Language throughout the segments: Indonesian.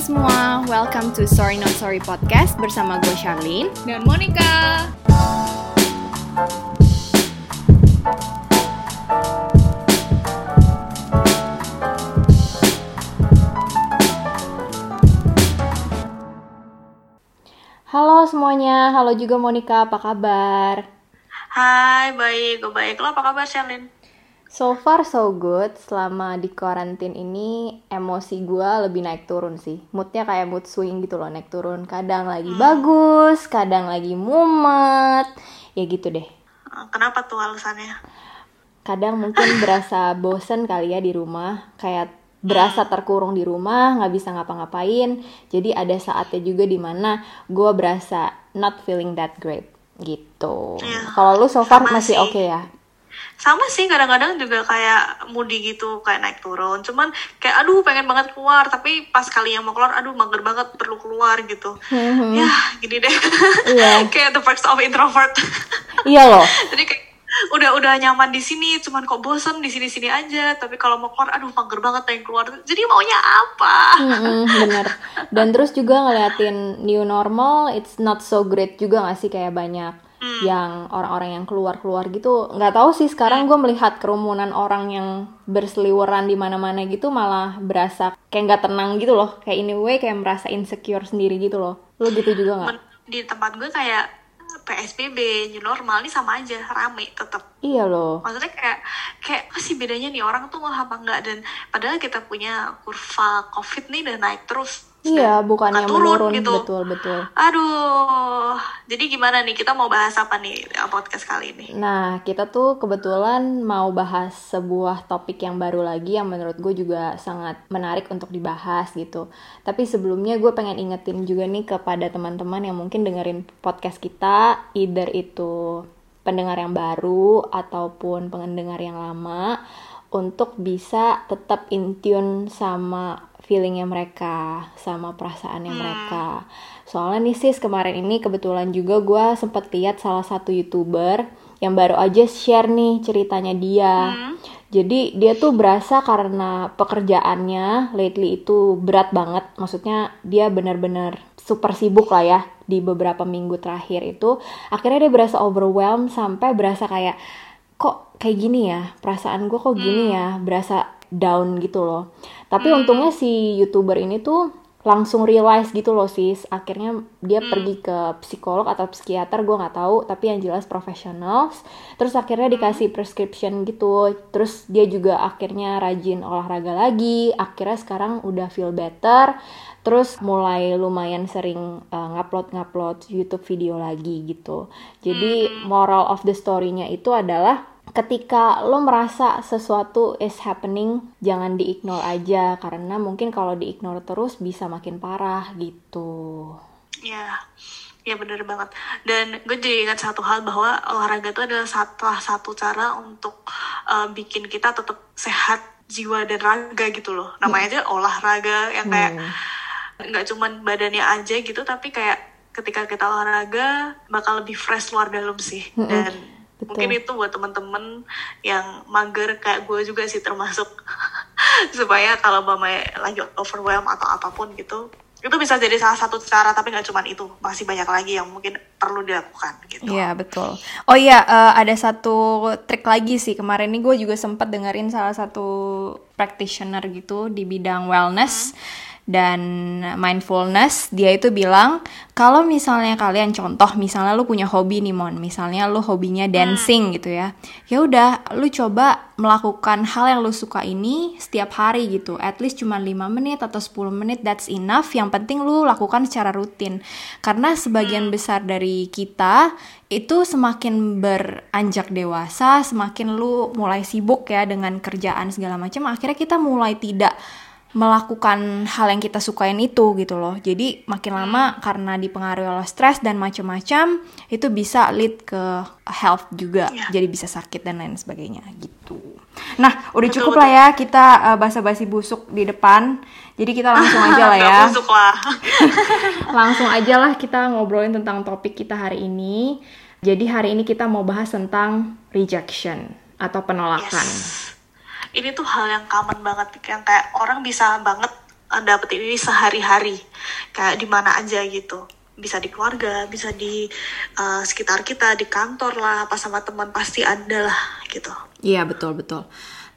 semua, welcome to Sorry Not Sorry Podcast bersama gue Charlene dan Monica. Halo semuanya, halo juga Monica, apa kabar? Hai, baik, gue baik. Lo apa kabar, Charlene? So far so good, selama di karantin ini emosi gue lebih naik turun sih. Moodnya kayak mood swing gitu loh, naik turun. Kadang lagi bagus, kadang lagi mumet, ya gitu deh. Eh, Kenapa tuh alasannya? Kadang mungkin berasa bosen kali ya di rumah, kayak berasa terkurung di rumah, nggak bisa ngapa-ngapain. Jadi ada saatnya juga di mana gue berasa not feeling that great gitu. Iya, Kalau lu so far masih sih. oke ya? Sama sih, kadang-kadang juga kayak moody gitu, kayak naik turun. Cuman kayak, aduh pengen banget keluar, tapi pas kali yang mau keluar, aduh mager banget, perlu keluar gitu. Ya, gini deh. Iya. kayak the perks of introvert. Iya loh. Jadi kayak udah udah nyaman di sini, cuman kok bosen di sini-sini aja. Tapi kalau mau keluar, aduh mager banget pengen keluar. Jadi maunya apa? Mm-mm, bener. Dan terus juga ngeliatin new normal, it's not so great juga gak sih kayak banyak yang orang-orang yang keluar-keluar gitu. Nggak tahu sih sekarang gue melihat kerumunan orang yang berseliweran di mana-mana gitu malah berasa kayak nggak tenang gitu loh. Kayak ini way kayak merasa insecure sendiri gitu loh. Lo gitu juga nggak? Di tempat gue kayak PSBB new normal ini sama aja rame tetap Iya loh. maksudnya kayak kayak apa sih bedanya nih orang tuh nggak apa enggak dan padahal kita punya kurva covid nih dan naik terus Iya, bukannya turun menurun gitu. betul betul. aduh jadi gimana nih kita mau bahas apa nih eh, podcast kali ini Nah, kita tuh kebetulan mau bahas sebuah topik yang baru lagi yang menurut gue juga sangat menarik untuk dibahas gitu. Tapi sebelumnya gue pengen ingetin juga nih kepada teman-teman yang mungkin dengerin podcast kita, either itu pendengar yang baru ataupun pendengar yang lama, untuk bisa tetap in tune sama feelingnya mereka, sama perasaannya mereka. Soalnya nih sis kemarin ini kebetulan juga gue sempet lihat salah satu youtuber yang baru aja share nih ceritanya dia. Jadi dia tuh berasa karena pekerjaannya lately itu berat banget. Maksudnya dia bener-bener super sibuk lah ya di beberapa minggu terakhir itu. Akhirnya dia berasa overwhelmed sampai berasa kayak kok kayak gini ya perasaan gue kok gini ya berasa down gitu loh. Tapi untungnya si youtuber ini tuh langsung realize gitu loh sis. Akhirnya dia pergi ke psikolog atau psikiater gue nggak tahu tapi yang jelas profesional terus akhirnya dikasih prescription gitu. Terus dia juga akhirnya rajin olahraga lagi. Akhirnya sekarang udah feel better. Terus mulai lumayan sering uh, ngupload ngupload YouTube video lagi gitu. Jadi moral of the story-nya itu adalah ketika lo merasa sesuatu is happening jangan diignore aja. Karena mungkin kalau diignore terus bisa makin parah gitu. Ya ya bener banget. Dan gue jadi ingat satu hal bahwa olahraga itu adalah salah satu cara untuk uh, bikin kita tetap sehat jiwa dan raga gitu loh. Namanya aja olahraga yang kayak nggak cuman badannya aja gitu tapi kayak ketika kita olahraga bakal lebih fresh luar dalam sih. Dan Betul. mungkin itu buat temen-temen yang mager kayak gue juga sih termasuk supaya kalau mama lagi overwhelm atau apa pun gitu itu bisa jadi salah satu cara tapi nggak cuman itu. Masih banyak lagi yang mungkin perlu dilakukan gitu. Iya betul. Oh iya eh, ada satu trik lagi sih. Kemarin ini gue juga sempat dengerin salah satu practitioner gitu di bidang wellness dan mindfulness. Dia itu bilang kalau misalnya kalian contoh misalnya lu punya hobi nih mon, misalnya lu hobinya dancing gitu ya, ya udah lu coba melakukan hal yang lu suka ini setiap hari gitu. At least cuma 5 menit atau 10 menit that's enough. Yang penting lu lakukan secara rutin. Karena sebagian besar dari kita itu semakin beranjak dewasa, semakin lu mulai sibuk ya dengan kerjaan segala macam, akhirnya kita mulai tidak melakukan hal yang kita sukain itu gitu loh. Jadi makin lama karena dipengaruhi oleh stres dan macam-macam itu bisa lead ke health juga. Iya. Jadi bisa sakit dan lain sebagainya gitu. Nah, udah Betul, cukup betul. lah ya kita uh, basa-basi busuk di depan. Jadi kita langsung aja lah ya. busuk lah Langsung aja lah kita ngobrolin tentang topik kita hari ini. Jadi hari ini kita mau bahas tentang rejection atau penolakan. Yes. Ini tuh hal yang common banget yang kayak orang bisa banget uh, dapetin ini sehari-hari. Kayak di mana aja gitu. Bisa di keluarga bisa di uh, sekitar kita di kantor lah pas sama teman pasti ada lah gitu. Iya betul betul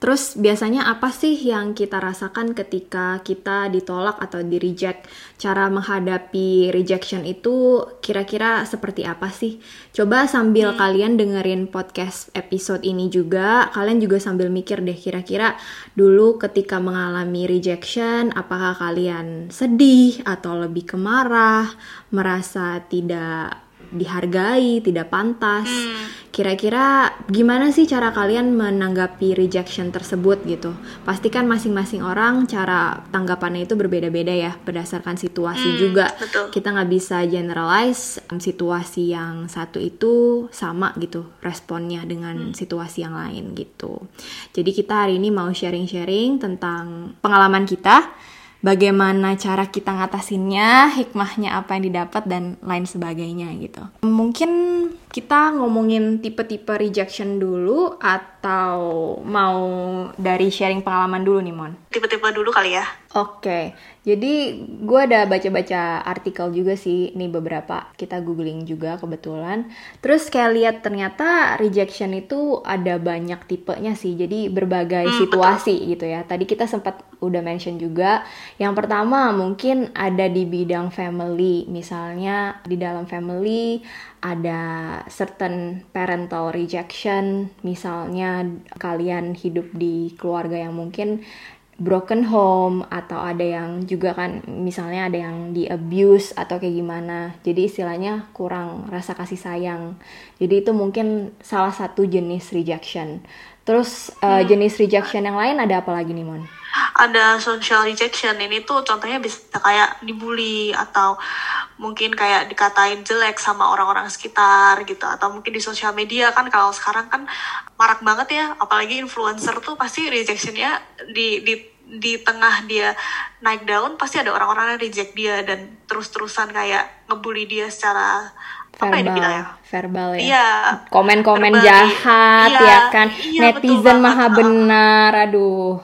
Terus biasanya apa sih yang kita rasakan ketika kita ditolak atau di reject? Cara menghadapi rejection itu kira-kira seperti apa sih? Coba sambil hmm. kalian dengerin podcast episode ini juga, kalian juga sambil mikir deh kira-kira dulu ketika mengalami rejection, apakah kalian sedih atau lebih kemarah, merasa tidak dihargai, tidak pantas. Hmm. Kira-kira gimana sih cara kalian menanggapi rejection tersebut gitu? Pastikan masing-masing orang cara tanggapannya itu berbeda-beda ya berdasarkan situasi hmm, juga. Betul. Kita nggak bisa generalize um, situasi yang satu itu sama gitu responnya dengan hmm. situasi yang lain gitu. Jadi kita hari ini mau sharing-sharing tentang pengalaman kita bagaimana cara kita ngatasinnya, hikmahnya apa yang didapat dan lain sebagainya gitu. Mungkin kita ngomongin tipe-tipe rejection dulu atau mau dari sharing pengalaman dulu nih Mon? Tipe-tipe dulu kali ya. Oke, jadi gue ada baca-baca artikel juga sih, nih beberapa kita googling juga kebetulan. Terus kayak lihat ternyata rejection itu ada banyak tipenya sih, jadi berbagai hmm, situasi betul. gitu ya. Tadi kita sempat udah mention juga, yang pertama mungkin ada di bidang family, misalnya di dalam family ada certain parental rejection, misalnya kalian hidup di keluarga yang mungkin broken home atau ada yang juga kan misalnya ada yang di abuse atau kayak gimana. Jadi istilahnya kurang rasa kasih sayang. Jadi itu mungkin salah satu jenis rejection. Terus uh, jenis rejection yang lain ada apa lagi nih Mon? Ada social rejection. Ini tuh contohnya bisa kayak dibully atau mungkin kayak dikatain jelek sama orang-orang sekitar gitu atau mungkin di sosial media kan kalau sekarang kan marak banget ya apalagi influencer tuh pasti rejectionnya di di di tengah dia naik daun pasti ada orang-orang yang reject dia dan terus-terusan kayak ngebully dia secara verbal, apa ya verbal ya. Iya. Komen-komen jahat iya, ya kan. Iya, Netizen maha benar, aduh.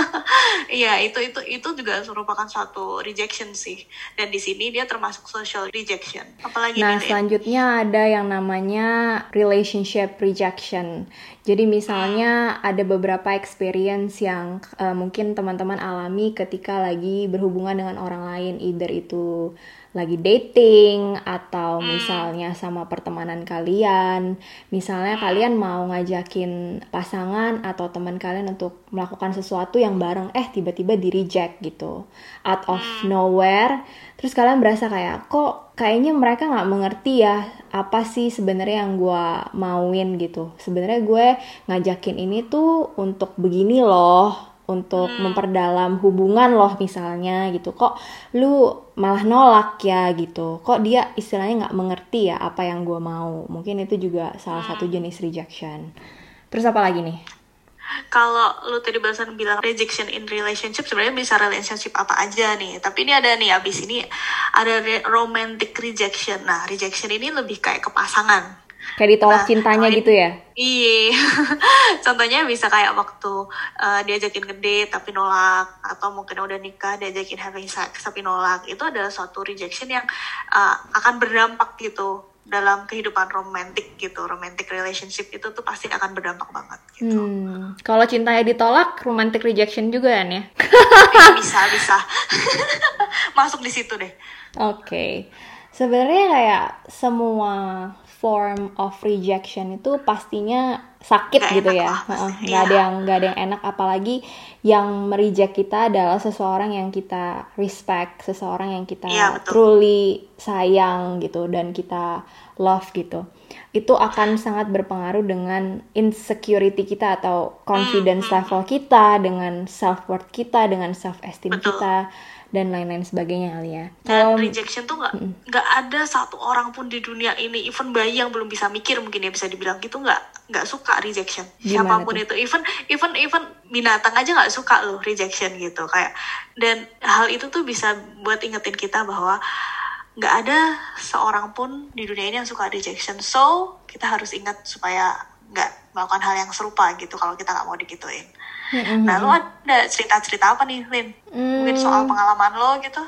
iya, itu itu itu juga merupakan suatu rejection sih. Dan di sini dia termasuk social rejection. Apalagi Nah, nih, selanjutnya ada yang namanya relationship rejection. Jadi misalnya ada beberapa experience yang uh, mungkin teman-teman alami ketika lagi berhubungan dengan orang lain, either itu lagi dating atau hmm. misalnya sama pertemanan kalian, misalnya kalian mau ngajakin pasangan atau teman kalian untuk melakukan sesuatu yang bareng, eh tiba-tiba di reject gitu, out of hmm. nowhere, terus kalian berasa kayak kok kayaknya mereka nggak mengerti ya apa sih sebenarnya yang gue mauin gitu, sebenarnya gue ngajakin ini tuh untuk begini loh untuk hmm. memperdalam hubungan loh misalnya gitu. Kok lu malah nolak ya gitu? Kok dia istilahnya nggak mengerti ya apa yang gue mau? Mungkin itu juga salah hmm. satu jenis rejection. Terus apa lagi nih? Kalau lu tadi bahasan bilang rejection in relationship sebenarnya bisa relationship apa aja nih. Tapi ini ada nih abis ini ada romantic rejection. Nah rejection ini lebih kayak ke pasangan Kayak ditolak nah, cintanya gitu ya? Iya. Contohnya bisa kayak waktu uh, diajakin gede tapi nolak atau mungkin udah nikah diajakin having sex tapi nolak. Itu adalah suatu rejection yang uh, akan berdampak gitu dalam kehidupan romantis gitu. Romantic relationship itu tuh pasti akan berdampak banget gitu. Hmm. Kalau cintanya ditolak, romantic rejection juga kan ya? ya bisa, bisa. Masuk di situ deh. Oke. Okay. Sebenarnya kayak semua form of rejection itu pastinya sakit gak gitu ya. nggak iya. ada yang nggak ada yang enak. Apalagi yang mereject kita adalah seseorang yang kita respect seseorang yang kita ya, truly sayang gitu dan kita love gitu. Itu akan sangat berpengaruh dengan insecurity kita atau confidence hmm, hmm. level kita dengan self worth kita dengan self esteem kita dan lain-lain sebagainya kali ya. Dan rejection tuh nggak nggak mm. ada satu orang pun di dunia ini, even bayi yang belum bisa mikir mungkin ya bisa dibilang gitu nggak nggak suka rejection. Gimana Siapa pun tuh? itu, even even even binatang aja nggak suka loh rejection gitu kayak. Dan hal itu tuh bisa buat ingetin kita bahwa nggak ada seorang pun di dunia ini yang suka rejection. So kita harus ingat supaya nggak melakukan hal yang serupa gitu kalau kita nggak mau digituin. Mm-hmm. Nah, lo ada cerita-cerita apa nih, Lin? Mungkin soal pengalaman lo gitu?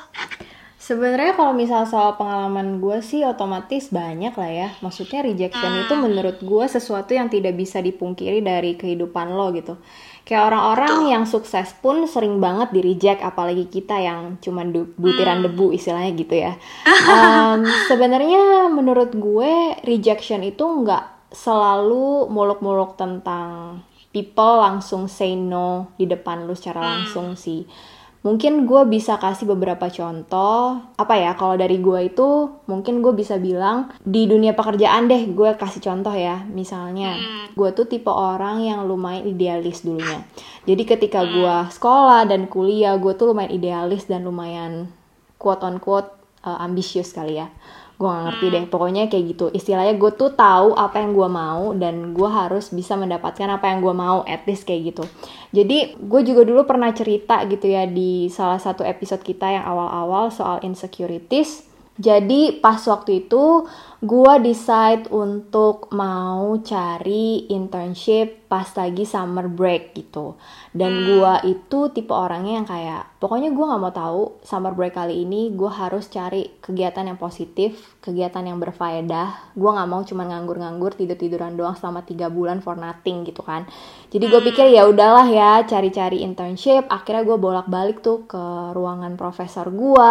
Sebenarnya kalau misal soal pengalaman gue sih otomatis banyak lah ya. Maksudnya rejection itu menurut gue sesuatu yang tidak bisa dipungkiri dari kehidupan lo gitu. Kayak orang-orang yang sukses pun sering banget di reject, apalagi kita yang cuma butiran debu istilahnya gitu ya. Um, Sebenarnya menurut gue rejection itu nggak selalu muluk-muluk tentang people langsung say no di depan lu secara langsung sih. Mungkin gue bisa kasih beberapa contoh. Apa ya, kalau dari gue itu mungkin gue bisa bilang di dunia pekerjaan deh gue kasih contoh ya. Misalnya, gue tuh tipe orang yang lumayan idealis dulunya. Jadi ketika gue sekolah dan kuliah, gue tuh lumayan idealis dan lumayan quote on quote ambisius kali ya. Gue gak ngerti deh, pokoknya kayak gitu. Istilahnya gue tuh tahu apa yang gue mau dan gue harus bisa mendapatkan apa yang gue mau, at least kayak gitu. Jadi gue juga dulu pernah cerita gitu ya di salah satu episode kita yang awal-awal soal insecurities. Jadi pas waktu itu gue decide untuk mau cari internship pas lagi summer break gitu. Dan gue itu tipe orangnya yang kayak pokoknya gue nggak mau tahu summer break kali ini gue harus cari kegiatan yang positif, kegiatan yang berfaedah. Gue nggak mau cuma nganggur-nganggur tidur-tiduran doang selama tiga bulan for nothing gitu kan. Jadi gue pikir ya udahlah ya cari-cari internship. Akhirnya gue bolak-balik tuh ke ruangan profesor gue,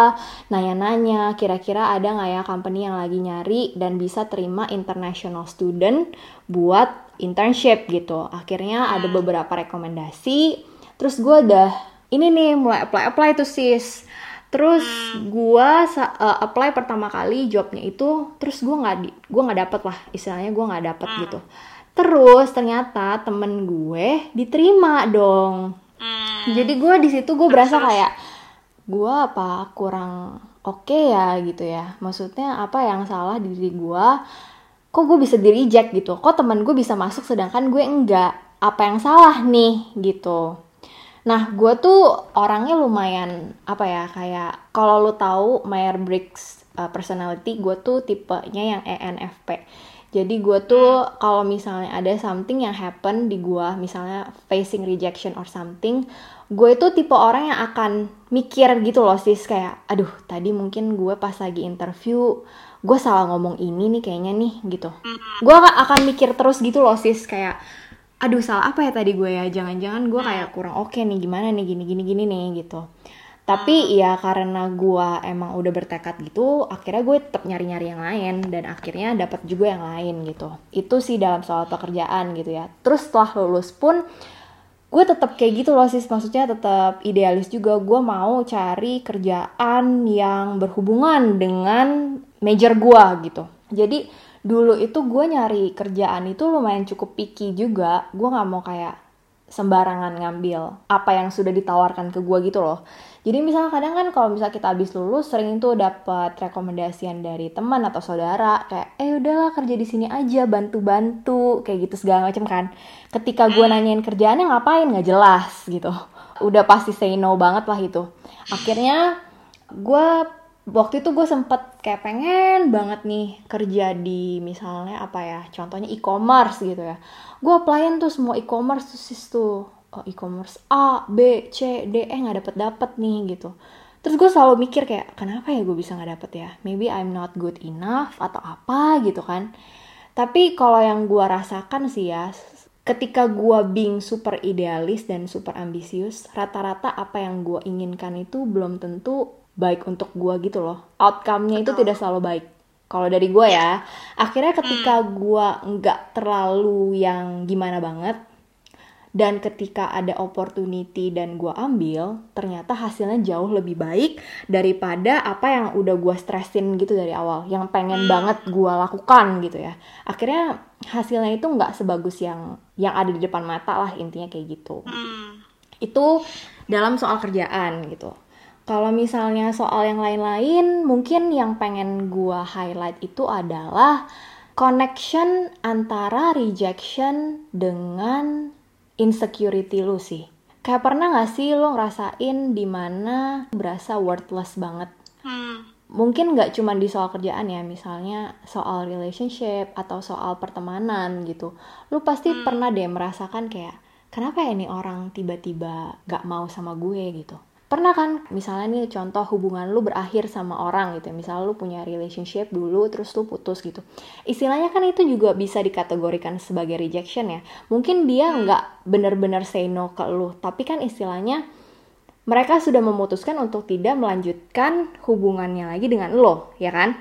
nanya-nanya kira-kira ada nggak ya company yang lagi nyari dan bisa terima international student buat internship gitu. Akhirnya ada beberapa rekomendasi. Terus gue udah ini nih mulai apply apply tuh sis. Terus gue uh, apply pertama kali jobnya itu, terus gue nggak di, gue nggak dapet lah istilahnya gue nggak dapet gitu. Terus ternyata temen gue diterima dong. Jadi gue di situ gue berasa kayak gue apa kurang oke okay ya gitu ya. Maksudnya apa yang salah di diri gue? Kok gue bisa di reject gitu? Kok teman gue bisa masuk sedangkan gue enggak? Apa yang salah nih gitu? Nah, gue tuh orangnya lumayan apa ya kayak kalau lo tahu Meyer Briggs uh, personality, gue tuh tipenya yang ENFP. Jadi gue tuh kalau misalnya ada something yang happen di gue, misalnya facing rejection or something, gue itu tipe orang yang akan mikir gitu loh sis. Kayak, aduh tadi mungkin gue pas lagi interview gue salah ngomong ini nih kayaknya nih gitu. Gue akan mikir terus gitu loh sis. Kayak, aduh salah apa ya tadi gue ya? Jangan-jangan gue kayak kurang oke okay nih gimana nih gini gini gini nih gitu. Tapi ya karena gue emang udah bertekad gitu akhirnya gue tetap nyari-nyari yang lain dan akhirnya dapat juga yang lain gitu. Itu sih dalam soal pekerjaan gitu ya. Terus setelah lulus pun gue tetap kayak gitu loh sih maksudnya tetap idealis juga. Gue mau cari kerjaan yang berhubungan dengan major gue gitu. Jadi dulu itu gue nyari kerjaan itu lumayan cukup picky juga. Gue nggak mau kayak sembarangan ngambil apa yang sudah ditawarkan ke gue gitu loh jadi misalnya kadang kan kalau misalnya kita habis lulus sering tuh dapat rekomendasian dari teman atau saudara kayak eh udahlah kerja di sini aja bantu-bantu kayak gitu segala macam kan. Ketika gue nanyain kerjaannya ngapain? Nggak jelas gitu. Udah pasti say no banget lah itu. Akhirnya gue waktu itu gue sempet kayak pengen banget nih kerja di misalnya apa ya contohnya e-commerce gitu ya. Gue applyin tuh semua e-commerce tuh sis tuh oh, e-commerce A B C D eh nggak dapet dapet nih gitu. Terus gue selalu mikir kayak kenapa ya gue bisa nggak dapet ya? Maybe I'm not good enough atau apa gitu kan. Tapi kalau yang gue rasakan sih ya ketika gue being super idealis dan super ambisius rata-rata apa yang gue inginkan itu belum tentu baik untuk gue gitu loh. Outcome-nya itu tidak selalu baik. Kalau dari gue ya akhirnya ketika gue nggak terlalu yang gimana banget dan ketika ada opportunity dan gue ambil ternyata hasilnya jauh lebih baik daripada apa yang udah gue stressin gitu dari awal. Yang pengen banget gue lakukan gitu ya. Akhirnya hasilnya itu nggak sebagus yang yang ada di depan mata lah intinya kayak gitu. Itu dalam soal kerjaan gitu. Kalau misalnya soal yang lain-lain, mungkin yang pengen gua highlight itu adalah connection antara rejection dengan insecurity lu sih. Kayak pernah gak sih lo ngerasain di mana berasa worthless banget? Hmm. mungkin nggak cuma di soal kerjaan ya misalnya soal relationship atau soal pertemanan gitu lu pasti hmm. pernah deh merasakan kayak kenapa ya ini orang tiba-tiba gak mau sama gue gitu pernah kan misalnya nih contoh hubungan lu berakhir sama orang gitu misalnya lu punya relationship dulu terus lu putus gitu istilahnya kan itu juga bisa dikategorikan sebagai rejection ya mungkin dia hmm. nggak bener-bener say no ke lu tapi kan istilahnya mereka sudah memutuskan untuk tidak melanjutkan hubungannya lagi dengan lo, ya kan?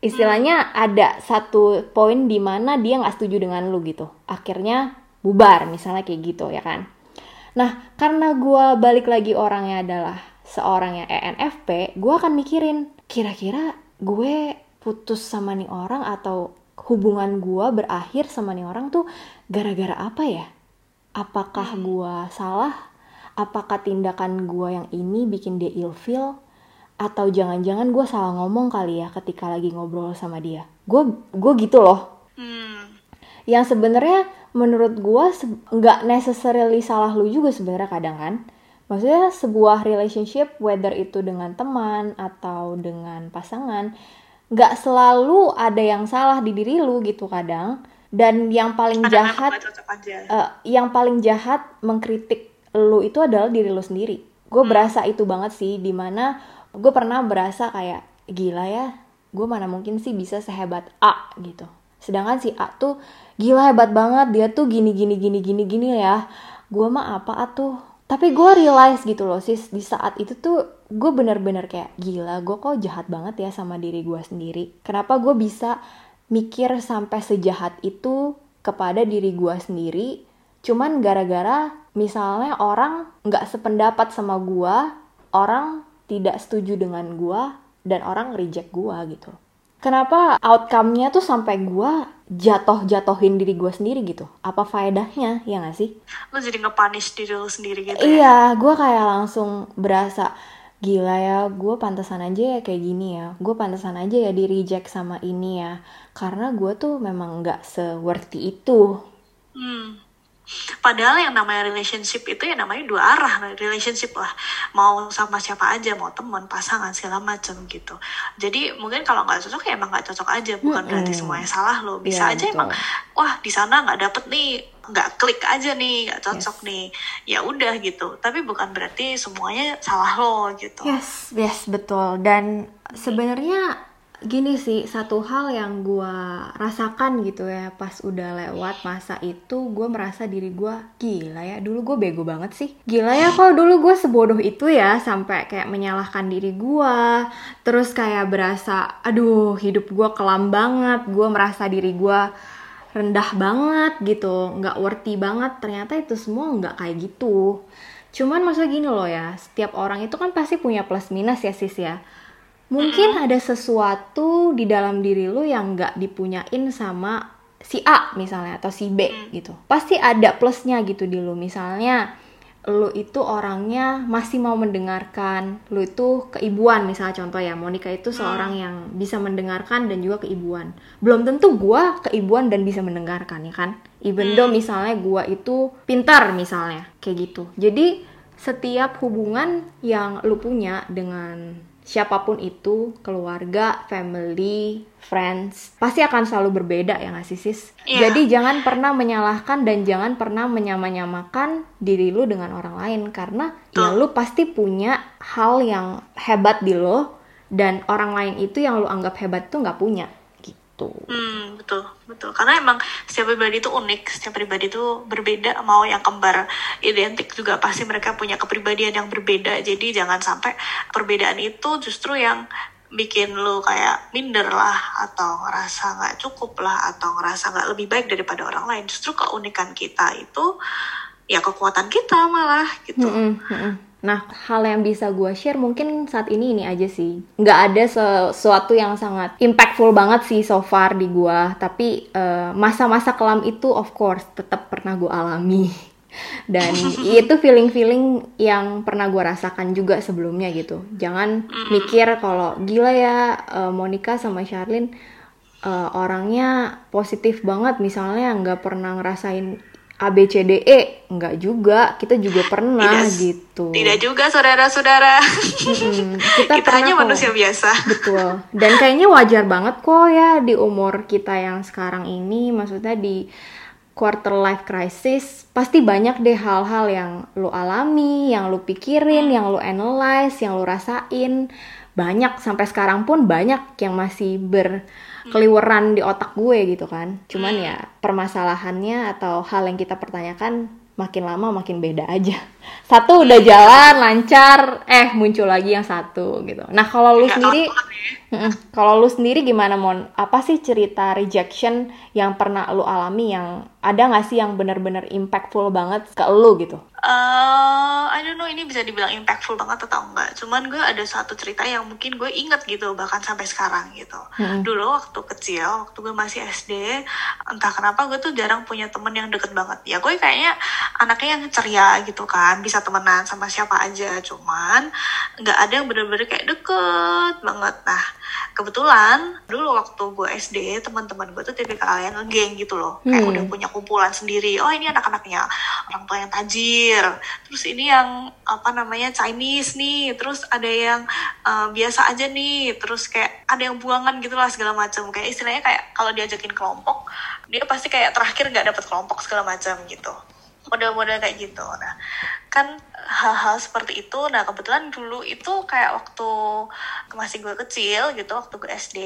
Istilahnya ada satu poin di mana dia nggak setuju dengan lo gitu. Akhirnya bubar, misalnya kayak gitu, ya kan? Nah, karena gue balik lagi orangnya adalah seorang yang ENFP, gue akan mikirin, kira-kira gue putus sama nih orang atau hubungan gue berakhir sama nih orang tuh gara-gara apa ya? Apakah gue salah? Apakah tindakan gue yang ini bikin dia ilfeel? Atau jangan-jangan gue salah ngomong kali ya ketika lagi ngobrol sama dia? Gue gue gitu loh. Hmm. yang sebenarnya menurut gue nggak necessarily salah lu juga sebenarnya kadang kan? Maksudnya sebuah relationship whether itu dengan teman atau dengan pasangan nggak selalu ada yang salah di diri lu gitu kadang. Dan yang paling jahat uh, yang paling jahat mengkritik lu itu adalah diri lu sendiri. Gue hmm. berasa itu banget sih di mana gue pernah berasa kayak gila ya gue mana mungkin sih bisa sehebat A gitu. Sedangkan si A tuh gila hebat banget. Dia tuh gini gini gini gini gini ya. Gue mah apa tuh tapi gue realize gitu loh sis. Di saat itu tuh gue bener-bener kayak gila gue kok jahat banget ya sama diri gue sendiri? Kenapa gue bisa mikir sampai sejahat itu kepada diri gue sendiri? Cuman gara-gara misalnya orang nggak sependapat sama gua orang tidak setuju dengan gua dan orang reject gua gitu kenapa outcome-nya tuh sampai gua jatoh-jatohin diri gua sendiri gitu? Apa faedahnya ya gak sih? Lo jadi ngepanis diri lo sendiri gitu ya? iya gua kayak langsung berasa gila ya gue pantesan aja ya kayak gini ya. Gue pantesan aja ya di reject sama ini ya. Karena gue tuh memang nggak seworthy itu. Hmm Padahal yang namanya relationship itu ya namanya dua arah relationship lah. Mau sama siapa aja, mau teman, pasangan segala macam gitu. Jadi mungkin kalau nggak cocok ya emang nggak cocok aja, bukan hmm. berarti semuanya salah loh. Bisa ya, aja betul. emang wah di sana nggak dapet nih, nggak klik aja nih, nggak cocok yes. nih. Ya udah gitu. Tapi bukan berarti semuanya salah lo gitu. Yes, yes betul. Dan sebenarnya gini sih satu hal yang gue rasakan gitu ya pas udah lewat masa itu gue merasa diri gue gila ya dulu gue bego banget sih. Gila ya kalau dulu gue sebodoh itu ya sampai kayak menyalahkan diri gue terus kayak berasa aduh hidup gue kelam banget gue merasa diri gue rendah banget gitu nggak worthy banget. Ternyata itu semua nggak kayak gitu. Cuman maksudnya gini loh ya setiap orang itu kan pasti punya plus minus ya sis ya mungkin ada sesuatu di dalam diri lu yang nggak dipunyain sama si A misalnya atau si B mm. gitu. Pasti ada plusnya gitu di lu. Misalnya lu itu orangnya masih mau mendengarkan lu itu keibuan. Misalnya contoh ya Monica itu seorang yang bisa mendengarkan dan juga keibuan. Belum tentu gua keibuan dan bisa mendengarkan ya kan? Even though misalnya gua itu pintar misalnya. Kayak gitu. Jadi setiap hubungan yang lu punya dengan siapa pun itu, keluarga, family, friends, pasti akan selalu berbeda ya nggak sih sis? Yeah. Jadi jangan pernah menyalahkan dan jangan pernah menyamanyamakan diri lu dengan orang lain karena ya lu pasti punya hal yang hebat di lo dan orang lain itu yang lu anggap hebat tuh nggak punya gitu. Hmm, betul, betul. Karena emang setiap pribadi itu unik, setiap pribadi itu berbeda. Mau yang kembar identik juga pasti mereka punya kepribadian yang berbeda. Jadi jangan sampai perbedaan itu justru yang bikin lu kayak minder lah atau ngerasa nggak cukup lah atau ngerasa nggak lebih baik daripada orang lain. Justru keunikan kita itu ya kekuatan kita malah gitu. Mm -hmm. Nah, hal yang bisa gue share mungkin saat ini ini aja sih. Nggak ada sesuatu yang sangat impactful banget sih so far di gue. Tapi eh, masa-masa uh, kelam itu of course tetap pernah gue alami. Dan itu feeling-feeling yang pernah gue rasakan juga sebelumnya gitu. Jangan mikir kalau gila ya uh, Monica sama Charlene uh, orangnya positif banget misalnya nggak pernah ngerasain ABCDE enggak juga. Kita juga pernah Tidak- gitu. Tidak juga saudara-saudara. Mm-mm, kita, Kita, hanya kok. manusia biasa. betul. Dan kayaknya wajar banget kok ya di umur kita yang sekarang ini. Maksudnya di quarter life crisis pasti banyak deh hal-hal yang lu alami yang lu pikirin yang lu analyze yang lu rasain. Banyak sampai sekarang pun banyak yang masih berkeliweran di otak gue gitu kan. Cuman ya permasalahannya atau hal yang kita pertanyakan makin lama makin beda aja. Satu udah jalan lancar eh muncul lagi yang satu gitu. Nah kalau lu sendiri ya. Kalau lu sendiri gimana Mon? Apa sih cerita rejection yang pernah lu alami yang ada nggak sih yang bener-bener impactful banget ke lu gitu? Eh, I don't know ini bisa dibilang impactful banget atau enggak. Cuman gue ada satu cerita yang mungkin gue inget gitu bahkan sampai sekarang gitu. Dulu waktu kecil, waktu gue masih SD, entah kenapa gue tuh jarang punya temen yang deket banget. Ya gue kayaknya anaknya yang ceria gitu kan, bisa temenan sama siapa aja. Cuman nggak ada yang bener-bener kayak deket banget. Nah kebetulan dulu waktu gue SD teman-teman gue tuh tipikal yang ngegeng gitu loh kayak Hmm. udah punya kumpulan sendiri oh ini anak-anaknya orang tua yang tajir terus ini yang apa namanya Chinese nih. Terus ada yang eh, biasa aja nih. Terus kayak ada yang buangan gitu lah segala macam. Kayak istilahnya kayak kalau diajakin kelompok dia pasti kayak terakhir nggak dapet kelompok segala macam gitu. Model-model kayak gitu. Nah kan hal-hal seperti itu. Nah kebetulan dulu itu kayak waktu masih gue kecil gitu waktu gue SD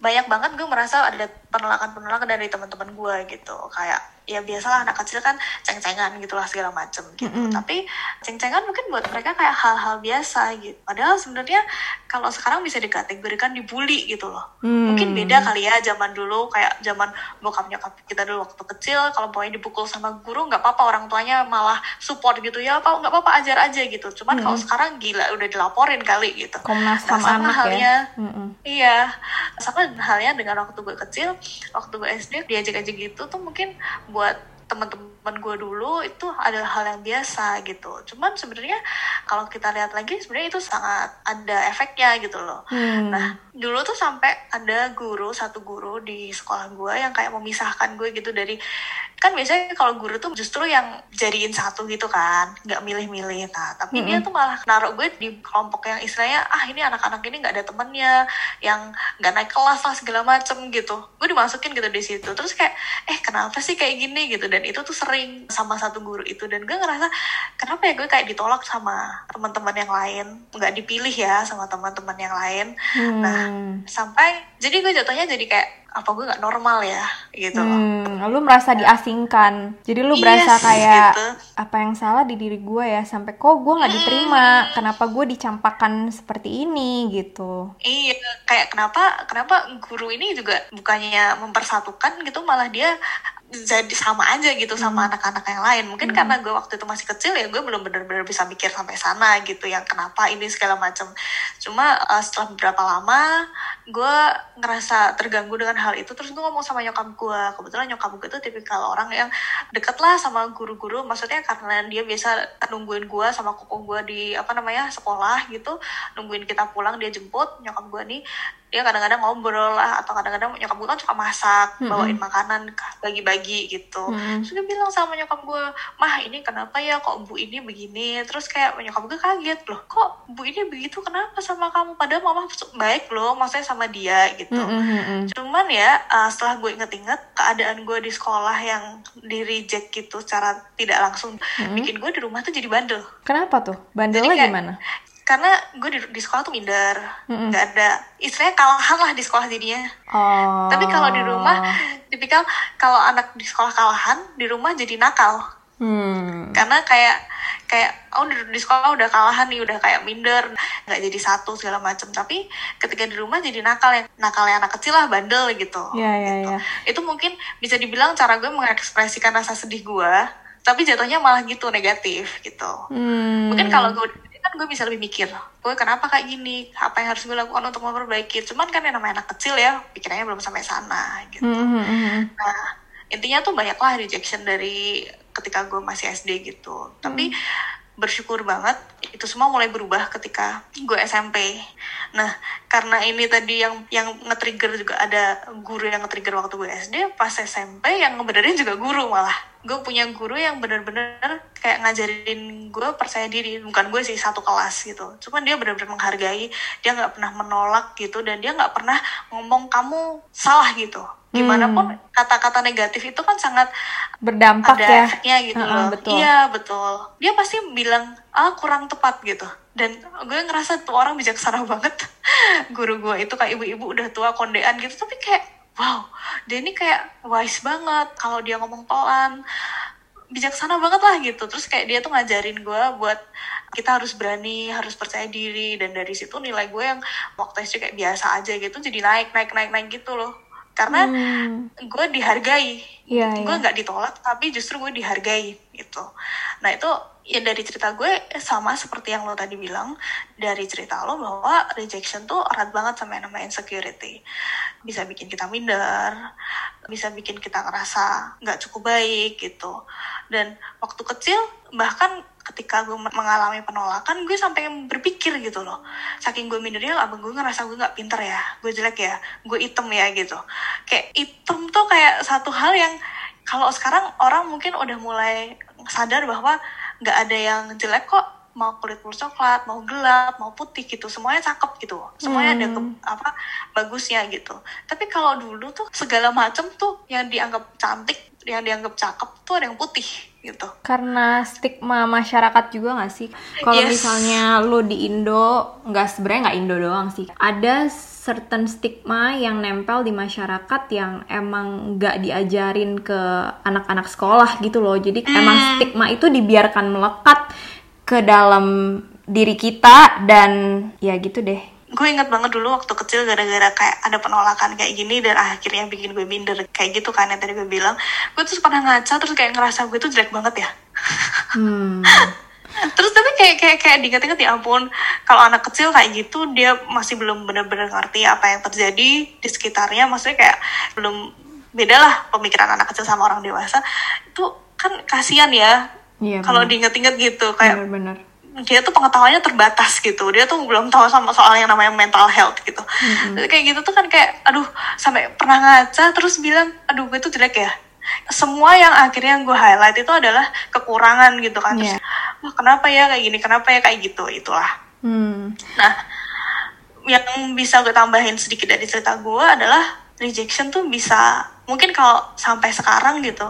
banyak banget gue merasa ada penolakan-penolakan dari teman-teman gue gitu. Kayak ya biasalah anak kecil kan ceng-cengan gitulah segala macem gitu Mm-mm. tapi ceng-cengan mungkin buat mereka kayak hal-hal biasa gitu padahal sebenarnya kalau sekarang bisa dikategorikan dibully gitu loh Hmm. mungkin beda kali ya zaman dulu kayak zaman bokap nyokap kita dulu waktu kecil kalau pokoknya dipukul sama guru nggak apa-apa orang tuanya malah support gitu ya apa nggak apa-apa ajar aja gitu cuman kalau sekarang gila udah dilaporin kali gitu Komnas Nah, sama anak halnya ya. Mm-mm. Iya, sama halnya dengan waktu gue kecil, waktu gue SD diajak-ajak gitu tuh mungkin buat teman-teman gue dulu itu adalah hal yang biasa gitu. Cuman sebenarnya kalau kita lihat lagi sebenarnya itu sangat ada efeknya gitu loh. Hmm. Nah, dulu tuh sampai ada guru, satu guru di sekolah gue yang kayak memisahkan gue gitu dari kan biasanya kalau guru tuh justru yang jadiin satu gitu kan, nggak milih-milih. Nah, tapi dia tuh malah naruh gue di kelompok yang istilahnya ah ini anak-anak ini nggak ada temennya, yang nggak naik kelas lah segala macem gitu. Gue dimasukin gitu di situ. Terus kayak eh kenapa sih kayak gini gitu dan itu tuh sering sama satu guru itu dan gue ngerasa kenapa ya gue kayak ditolak sama teman-teman yang lain, nggak dipilih ya sama teman-teman yang lain. Nah, Hmm. sampai jadi gue jatuhnya jadi kayak apa gue nggak normal ya gitu loh. Hmm, lu merasa diasingkan. Jadi lu Yes, berasa kayak gitu. apa yang salah di diri gue ya sampai kok gue nggak diterima. Kenapa gue dicampakkan seperti ini gitu. Iya, kayak kenapa kenapa guru ini juga bukannya mempersatukan gitu malah dia jadi sama aja gitu sama anak-anak yang lain. Mungkin karena gue waktu itu masih kecil ya gue belum benar-benar bisa mikir sampai sana gitu yang kenapa ini segala macam. Cuma uh, setelah beberapa lama gue ngerasa terganggu dengan hal itu terus gue ngomong sama nyokap gue. Kebetulan nyokap gue tuh tipikal orang yang deket lah sama guru-guru. Maksudnya karena dia biasa nungguin gue sama koko gue di apa namanya sekolah gitu, nungguin kita pulang dia jemput nyokap gue nih dia kadang-kadang ngobrol lah atau kadang-kadang nyokap gue kan suka masak bawain makanan bagi-bagi gitu Mm-mm. terus dia bilang sama nyokap gue mah ini kenapa ya kok bu ini begini terus kayak nyokap gue kaget loh kok bu ini begitu kenapa sama kamu padahal mama baik loh maksudnya sama dia gitu Mm-mm, mm-mm. Cuman ya uh, setelah gue inget-inget keadaan gue di sekolah yang di reject gitu secara tidak langsung bikin gue di rumah tuh jadi bandel. Kenapa tuh? Bandelnya gimana? Karena gue di, di sekolah tuh minder, nggak ada istilahnya kalahan lah di sekolah jadinya. Oh. Tapi kalau di rumah, tipikal kalau anak di sekolah kalahan, di rumah jadi nakal. Hmm. Karena kayak kayak oh di, di sekolah udah kalahan nih, udah kayak minder, nggak jadi satu segala macam. Tapi ketika di rumah jadi nakal yang nakalnya anak kecil lah, bandel gitu. Ya ya gitu. ya. Itu mungkin bisa dibilang cara gue mengekspresikan rasa sedih gue, tapi jatuhnya malah gitu negatif gitu. Hmm. Mungkin kalau gue kan gue bisa lebih mikir, gue kenapa kayak gini, apa yang harus gue lakukan untuk memperbaiki. Cuman kan yang namanya anak kecil ya, pikirannya belum sampai sana gitu. Hmm, hmm, hmm, hmm. Nah, intinya tuh banyaklah rejection dari ketika gue masih SD gitu. Tapi bersyukur banget itu semua mulai berubah ketika gue SMP. Nah, karena ini tadi yang yang nge-trigger juga ada guru yang nge-trigger waktu gue SD, pas SMP yang ngebenerin juga guru malah. gue punya guru yang bener-bener kayak ngajarin gue percaya diri bukan gue sih satu kelas gitu cuman dia bener-bener menghargai dia nggak pernah menolak gitu dan dia nggak pernah ngomong kamu salah gitu gimana pun Hmm. kata-kata negatif itu kan sangat Berdampak ada ya. efeknya gitu Heeh, loh betul. iya betul dia pasti bilang ah kurang tepat gitu. Dan gue ngerasa tuh orang bijaksana banget. Guru gue itu kayak ibu-ibu udah tua kondean gitu. Tapi kayak wow dia ini kayak wise banget kalau dia ngomong pelan. Bijaksana banget lah gitu. Terus kayak dia tuh ngajarin gue buat kita harus berani harus percaya diri. Dan dari situ nilai gue yang waktu SD kayak biasa aja gitu jadi naik naik naik naik gitu loh. Karena Hmm. gue dihargai. Iya, gue iya. nggak ditolak tapi justru gue dihargai gitu. Nah itu ya dari cerita gue sama seperti yang lo tadi bilang dari cerita lo bahwa rejection tuh erat banget sama yang namanya insecurity. Bisa bikin kita minder bisa bikin kita ngerasa nggak cukup baik gitu. Dan waktu kecil bahkan ketika gue mengalami penolakan gue sampai berpikir gitu loh. Saking gue mindernya abang gue ngerasa gue nggak pinter ya gue jelek ya gue item ya gitu. Kayak item tuh kayak satu hal yang kalau sekarang orang mungkin udah mulai sadar bahwa nggak ada yang jelek kok. Mau kulit bulu coklat mau gelap mau putih gitu. Semuanya cakep gitu. Semuanya ada ke, apa bagusnya gitu. Tapi kalau dulu tuh segala macem tuh yang dianggap cantik yang dianggap cakep tuh ada yang putih gitu Karena stigma masyarakat juga gak sih? Kalau Yes. misalnya lu di Indo, nggak sebenarnya nggak Indo doang sih. Ada certain stigma yang nempel di masyarakat yang emang nggak diajarin ke anak-anak sekolah gitu loh. Jadi emang stigma itu dibiarkan melekat ke dalam diri kita dan ya gitu deh. Gue inget banget dulu waktu kecil gara-gara kayak ada penolakan kayak gini dan akhirnya bikin gue minder kayak gitu kan yang tadi gue bilang gue terus pernah ngaca terus kayak ngerasa gue tuh jelek banget ya Hmm. terus tapi kayak kayak kayak diinget-inget ya ampun kalau anak kecil kayak gitu dia masih belum benar-benar ngerti apa yang terjadi di sekitarnya maksudnya kayak belum beda lah pemikiran anak kecil sama orang dewasa itu kan kasihan ya Iya. kalau diinget-inget gitu kayak benar-benar. Dia tuh pengetahuannya terbatas gitu. Dia tuh belum tahu sama soal yang namanya mental health gitu. Jadi kayak gitu tuh kan kayak aduh sampai pernah ngaca terus bilang aduh gue tuh jelek ya. Semua yang akhirnya gue highlight itu adalah kekurangan gitu kan. Terus Iya. wah kenapa ya kayak gini kenapa ya kayak gitu itulah. Hmm. nah yang bisa gue tambahin sedikit dari cerita gue adalah rejection tuh bisa mungkin kalau sampai sekarang gitu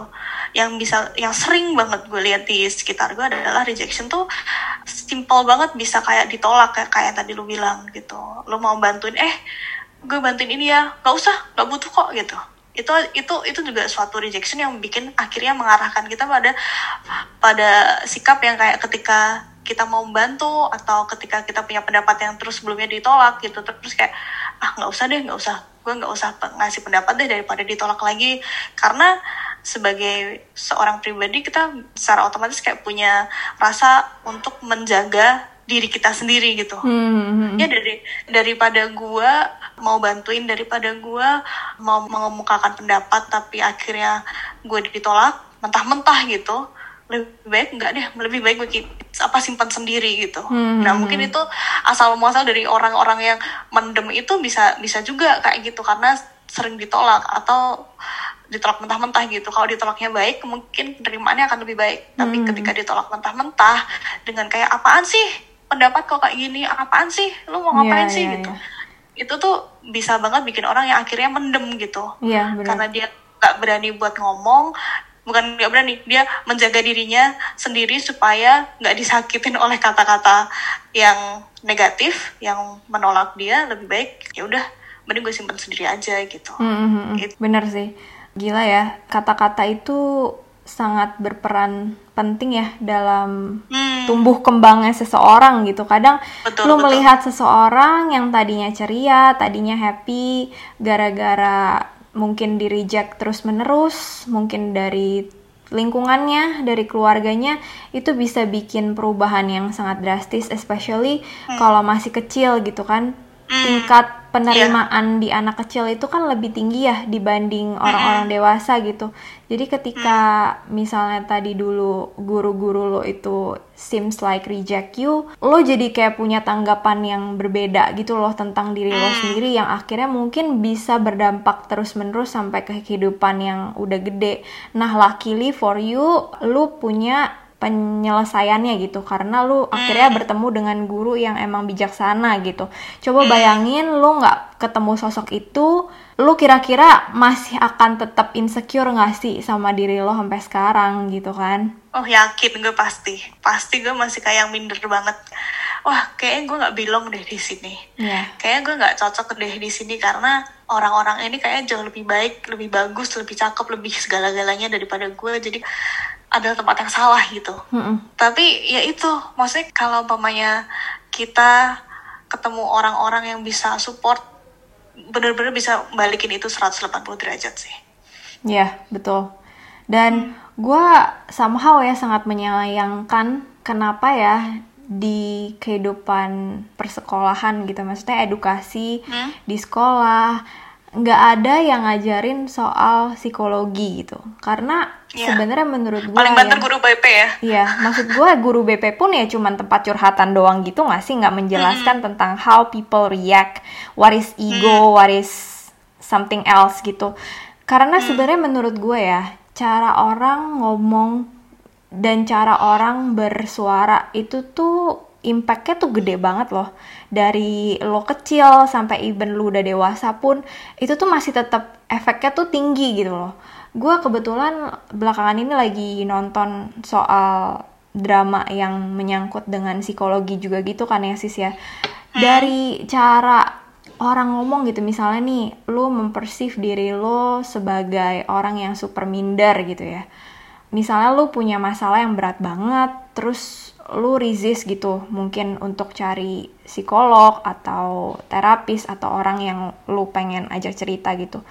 yang bisa yang sering banget gue lihat di sekitar gue adalah rejection tuh simple banget bisa kayak ditolak kayak kayak tadi lu bilang gitu. Lu mau bantuin eh gue bantuin ini ya nggak usah nggak butuh kok gitu itu itu itu juga suatu rejection yang bikin akhirnya mengarahkan kita pada pada sikap yang kayak ketika kita mau membantu atau ketika kita punya pendapat yang terus sebelumnya ditolak gitu. Terus kayak ah nggak usah deh nggak usah. Gue nggak usah ngasih pendapat deh daripada ditolak lagi. Karena sebagai seorang pribadi kita secara otomatis kayak punya rasa untuk menjaga diri kita sendiri gitu Hmm. ya dari daripada gua mau bantuin daripada gua mau mengemukakan pendapat tapi akhirnya gue ditolak mentah-mentah gitu lebih baik enggak deh lebih baik gue apa simpan sendiri gitu Hmm. nah mungkin itu asal muasal dari orang-orang yang mendem itu bisa bisa juga kayak gitu karena sering ditolak atau ditolak mentah-mentah gitu kalau ditolaknya baik mungkin penerimaannya akan lebih baik tapi Hmm. ketika ditolak mentah-mentah dengan kayak apaan sih pendapat kok kayak gini apaan sih lu mau ngapain Iya, sih iya, gitu iya. itu tuh bisa banget bikin orang yang akhirnya mendem gitu Iya, benar. karena dia nggak berani buat ngomong bukan nggak berani dia menjaga dirinya sendiri supaya nggak disakitin oleh kata-kata yang negatif yang menolak dia lebih baik ya udah mending gue simpan sendiri aja gitu Hmm, hmm, hmm. Gitu. Bener sih. Gila ya, kata-kata itu sangat berperan penting ya dalam Hmm. Tumbuh kembangnya seseorang gitu. Kadang Betul, lu betul. melihat seseorang yang tadinya ceria, tadinya happy gara-gara mungkin di reject terus-menerus, mungkin dari lingkungannya, dari keluarganya itu bisa bikin perubahan yang sangat drastis especially kalau masih kecil gitu kan. Tingkat penerimaan di anak kecil itu kan lebih tinggi ya dibanding orang-orang dewasa gitu. Jadi ketika misalnya tadi dulu guru-guru lo itu seems like reject you, lo jadi kayak punya tanggapan yang berbeda gitu loh tentang diri lo sendiri yang akhirnya mungkin bisa berdampak terus-menerus sampai ke kehidupan yang udah gede. Nah, luckily for you, lo punya penyelesaiannya gitu. Karena lu akhirnya bertemu dengan guru yang emang bijaksana gitu. Coba bayangin lu nggak ketemu sosok itu lu kira-kira masih akan tetap insecure nggak sih sama diri lo sampai sekarang gitu kan? Oh yakin gue pasti. Pasti gue masih kayak yang minder banget. Wah kayaknya gue nggak belong deh di sini. Iya. kayaknya gue nggak cocok deh di sini karena orang-orang ini kayaknya jauh lebih baik lebih bagus lebih cakep lebih segala-galanya daripada gue. Jadi ada tempat yang salah gitu. Mm-mm. tapi ya itu. Maksudnya kalau umpamanya kita ketemu orang-orang yang bisa support bener-bener bisa balikin itu 180 derajat sih Iya, betul. Dan gue somehow ya sangat menyayangkan kenapa ya di kehidupan persekolahan gitu, maksudnya edukasi Hmm? di sekolah nggak ada yang ngajarin soal psikologi gitu. Karena Iya. sebenarnya menurut gue paling banter ya, guru BP ya. Iya, maksud gue guru BP pun ya cuman tempat curhatan doang gitu nggak sih? Nggak menjelaskan tentang how people react, what is ego, what is something else gitu. Karena sebenarnya menurut gue ya cara orang ngomong dan cara orang bersuara itu tuh impactnya tuh gede banget loh. Dari lo kecil sampai even lu udah dewasa pun itu tuh masih tetap efeknya tuh tinggi gitu loh gue kebetulan belakangan ini lagi nonton soal drama yang menyangkut dengan psikologi juga gitu kan ya. Sis ya dari cara orang ngomong gitu misalnya nih lu mempersif diri lo sebagai orang yang super minder gitu ya. Misalnya lu punya masalah yang berat banget terus lu resist gitu mungkin untuk cari psikolog atau terapis atau orang yang lu pengen ajak cerita gitu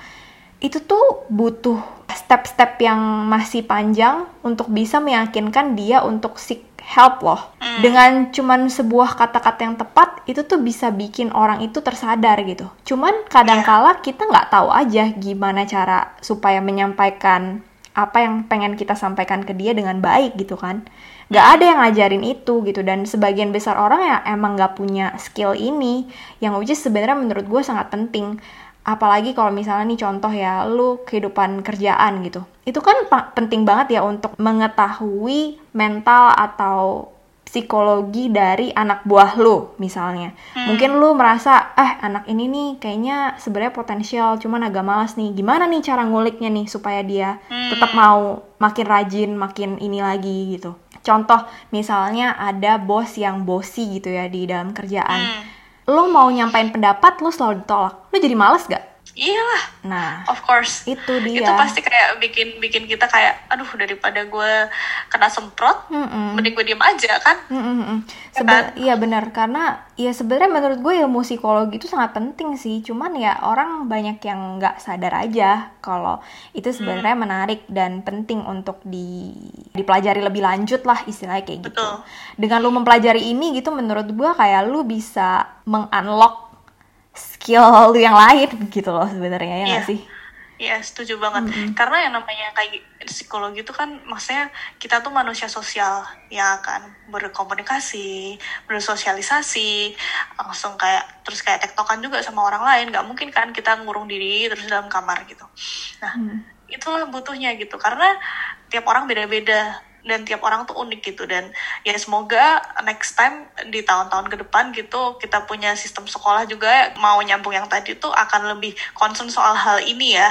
itu tuh butuh step-step yang masih panjang untuk bisa meyakinkan dia untuk seek help loh. Dengan cuman sebuah kata-kata yang tepat itu tuh bisa bikin orang itu tersadar gitu. Cuman kadangkala kita nggak tahu aja gimana cara supaya menyampaikan apa yang pengen kita sampaikan ke dia dengan baik gitu kan. Nggak ada yang ngajarin itu gitu. Dan sebagian besar orang ya emang nggak punya skill ini. Yang which is sebenarnya menurut gue sangat penting apalagi kalau misalnya nih contoh ya lu kehidupan kerjaan gitu. Itu kan penting banget ya untuk mengetahui mental atau psikologi dari anak buah lu misalnya. Mungkin lu merasa eh anak ini nih kayaknya sebenarnya potensial cuman agak malas nih. Gimana nih cara nguliknya nih supaya dia tetap mau makin rajin makin ini lagi gitu. Contoh misalnya ada bos yang bosi gitu ya di dalam kerjaan lu mau nyampain pendapat lu selalu ditolak. Lu jadi males gak iyalah. Nah of course. itu dia. Itu pasti kayak bikin bikin kita kayak aduh daripada gue kena semprot Mm-mm. mending gue diem aja kan? Mm-mm-mm. Sebe- Iya benar karena ya sebenarnya menurut gue ilmu psikologi itu sangat penting sih. Cuman ya orang banyak yang nggak sadar aja kalau itu sebenarnya menarik dan penting untuk di dipelajari lebih lanjut lah istilahnya kayak gitu. Betul. dengan lu mempelajari ini gitu menurut gue kayak lu bisa mengunlock skill lu yang lain gitu loh sebenarnya ya Iya. sih? Iya setuju banget. Karena yang namanya kayak psikologi itu kan maksudnya kita tuh manusia sosial yang akan berkomunikasi bersosialisasi langsung kayak terus kayak tektokan juga sama orang lain. Nggak mungkin kan kita ngurung diri terus dalam kamar gitu. Nah itulah butuhnya gitu. Karena tiap orang beda-beda dan tiap orang tuh unik gitu. Dan ya semoga next time di tahun-tahun ke depan gitu kita punya sistem sekolah juga mau nyambung yang tadi tuh akan lebih concern soal hal ini ya.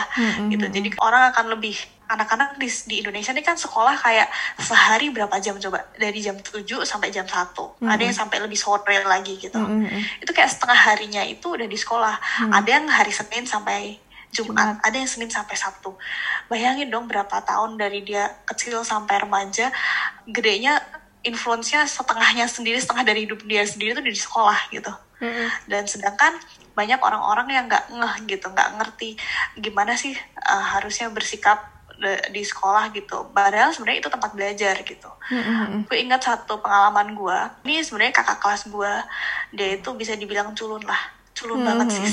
Gitu. Jadi orang akan lebih anak-anak di, di Indonesia ini kan sekolah kayak sehari berapa jam coba? Dari jam 7 sampai jam 1 ada yang sampai lebih sore lagi gitu. Itu kayak setengah harinya itu udah di sekolah. Ada yang hari Senin sampai Jumat, ada yang Senin sampai Sabtu. Bayangin dong berapa tahun dari dia kecil sampai remaja, gedenya influence-nya setengahnya sendiri, setengah dari hidup dia sendiri tuh di sekolah gitu. Dan sedangkan banyak orang-orang yang nggak ngeh gitu, nggak ngerti gimana sih uh, harusnya bersikap di sekolah gitu. Padahal sebenarnya itu tempat belajar gitu. Gue ingat satu pengalaman gue. Ini sebenarnya kakak kelas gue, dia itu bisa dibilang culun lah, culun banget sih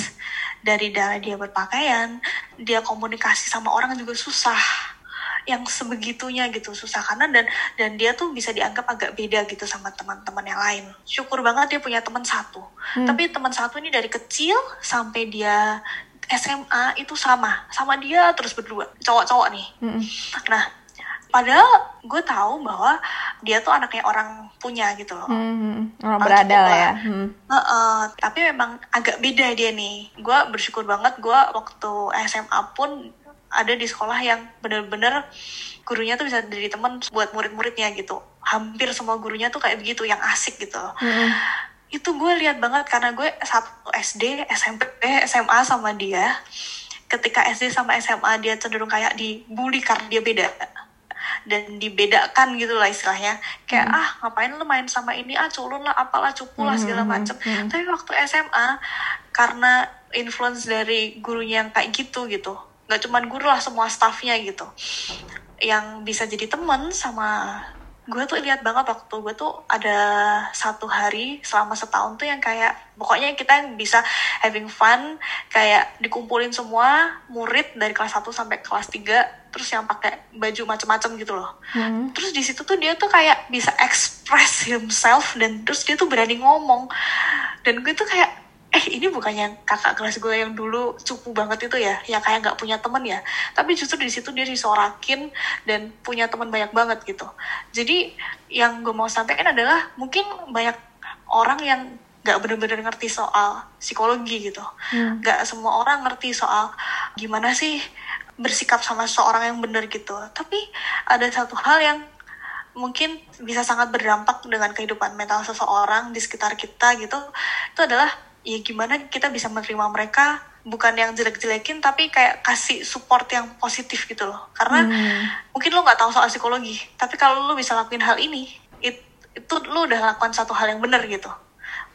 dari dia berpakaian dia komunikasi sama orang juga susah. Yang sebegitunya gitu susah. Karena dan dan dia tuh bisa dianggap agak beda gitu sama teman-teman yang lain. Syukur banget dia punya teman satu. Hmm. tapi teman satu ini dari kecil sampai dia SMA itu sama. Sama dia terus berdua. Cowok-cowok nih. Hmm. nah padahal gue tahu bahwa dia tuh anaknya orang punya gitu loh. Hmm, orang berada lah ya. Hmm. uh, uh, tapi memang agak beda dia nih. Gue bersyukur banget gue waktu SMA pun ada di sekolah yang bener-bener gurunya tuh bisa jadi teman buat murid-muridnya gitu. Hampir semua gurunya tuh kayak begitu yang asik gitu. Hmm. itu gue lihat banget karena gue satu SD SMP SMA sama dia. Ketika SD sama SMA dia cenderung kayak dibully karena dia beda dan dibedakan gitu lah istilahnya. Kayak hmm. ah ngapain lu main sama ini? Ah culun lah apalah cupu lah segala hmm, hmm, macem. hmm. tapi waktu SMA karena influence dari gurunya yang kayak gitu gitu. Nggak cuman guru lah semua staffnya gitu. Yang bisa jadi temen sama gue tuh lihat banget waktu gue tuh ada satu hari selama setahun tuh yang kayak pokoknya kita yang bisa having fun kayak dikumpulin semua murid dari kelas 1 sampai kelas 3 terus yang pakai baju macam-macam gitu loh hmm. terus di situ tuh dia tuh kayak bisa express himself dan terus dia tuh berani ngomong dan gue tuh kayak eh ini bukannya kakak kelas gue yang dulu cupu banget itu ya yang kayak nggak punya temen ya tapi justru di situ dia disorakin dan punya teman banyak banget gitu jadi yang gue mau sampaikan adalah mungkin banyak orang yang nggak bener-bener ngerti soal psikologi gitu hmm. nggak hmm. semua orang ngerti soal gimana sih bersikap sama seorang yang bener gitu tapi ada satu hal yang mungkin bisa sangat berdampak dengan kehidupan mental seseorang di sekitar kita gitu itu adalah ya gimana kita bisa menerima mereka bukan yang jelek-jelekin tapi kayak kasih support yang positif gitu loh karena hmm. mungkin lo nggak tahu soal psikologi tapi kalau lo bisa lakuin hal ini it, itu lo udah lakukan satu hal yang benar gitu